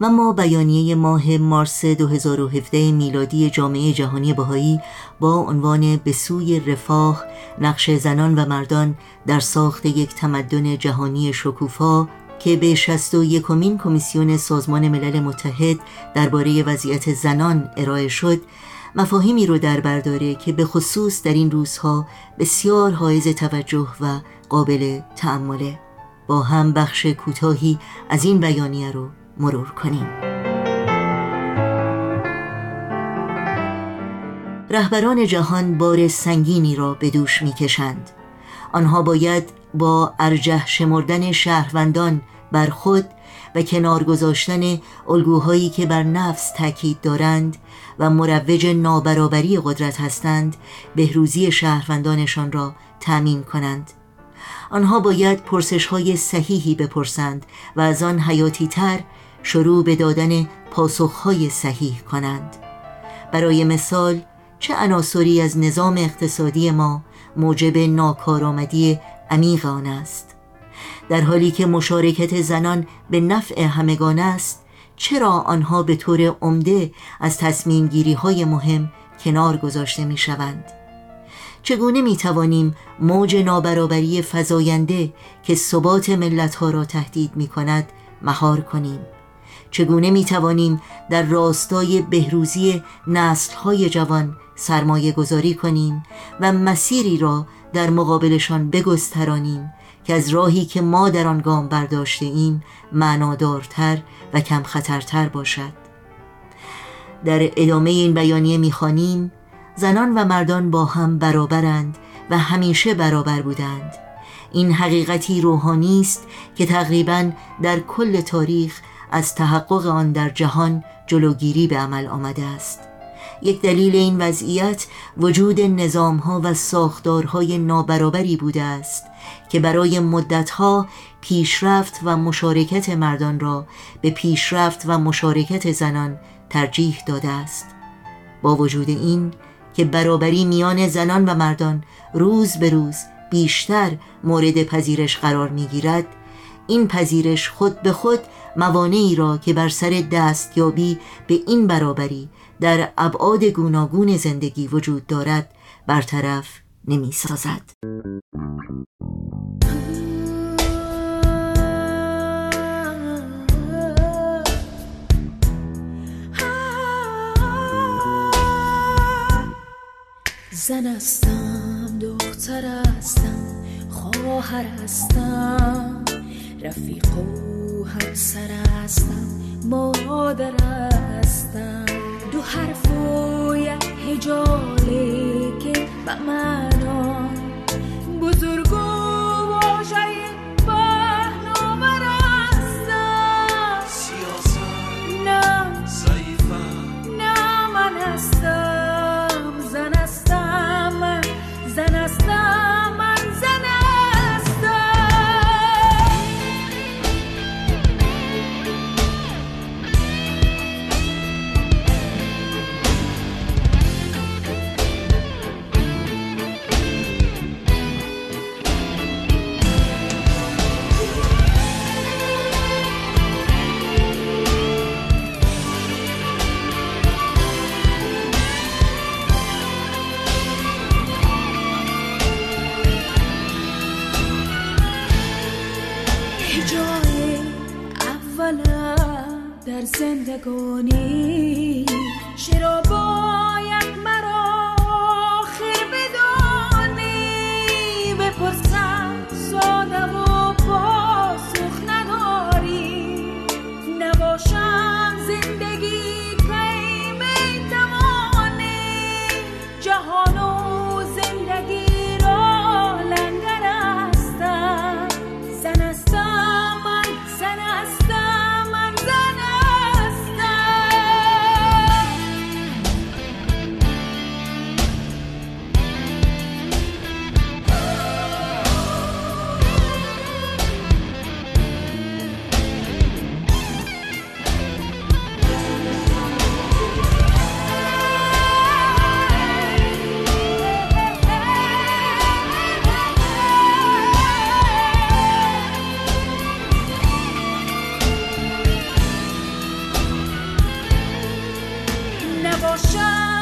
و ما بیانیه ماه مارس 2017 میلادی جامعه جهانی بهایی با عنوان به سوی رفاه نقش زنان و مردان در ساخت یک تمدن جهانی شکوفا که به 61 کمین کمیسیون سازمان ملل متحد درباره وضعیت زنان ارائه شد مفاهیمی رو در برداره که به خصوص در این روزها بسیار حائز توجه و قابل تعمله با هم بخش کوتاهی از این بیانیه رو مرور کنیم. رهبران جهان بار سنگینی را به دوش می‌کشند. آنها باید با ارجه شمردن شهروندان بر خود و کنار گذاشتن الگوهایی که بر نفس تاکید دارند و مروج نابرابری قدرت هستند بهروزی شهروندانشان را تأمین کنند. آنها باید پرسش های صحیحی بپرسند و از آن حیاتی تر شروع به دادن پاسخهای صحیح کنند برای مثال چه عناصری از نظام اقتصادی ما موجب ناکارآمدی عمیق آن است در حالی که مشارکت زنان به نفع همگان است چرا آنها به طور عمده از تصمیم گیری های مهم کنار گذاشته می شوند؟ چگونه می توانیم موج نابرابری فزاینده که ثبات ملت ها را تهدید می کند مهار کنیم؟ چگونه می توانیم در راستای بهروزی نسل های جوان سرمایه گذاری کنیم و مسیری را در مقابلشان بگسترانیم که از راهی که ما در آن گام برداشته ایم معنادارتر و کم خطرتر باشد. در ادامه این بیانیه می‌خوانیم زنان و مردان با هم برابرند و همیشه برابر بودند. این حقیقتی روحانی است که تقریبا در کل تاریخ از تحقق آن در جهان جلوگیری به عمل آمده است. یک دلیل این وضعیت وجود نظامها و ساختارهای نابرابری بوده است که برای مدتها پیشرفت و مشارکت مردان را به پیشرفت و مشارکت زنان ترجیح داده است. با وجود این که برابری میان زنان و مردان روز به روز بیشتر مورد پذیرش قرار می‌گیرد این پذیرش خود به خود موانعی را که بر سر دستیابی به این برابری در ابعاد گوناگون زندگی وجود دارد برطرف نمی سازد. زن هستم دختر هستم خواهر هستم رفیق و همسر هستم مادر هستم دو حرف و هجاله که به معنا زندگانی چرا باید Emotion.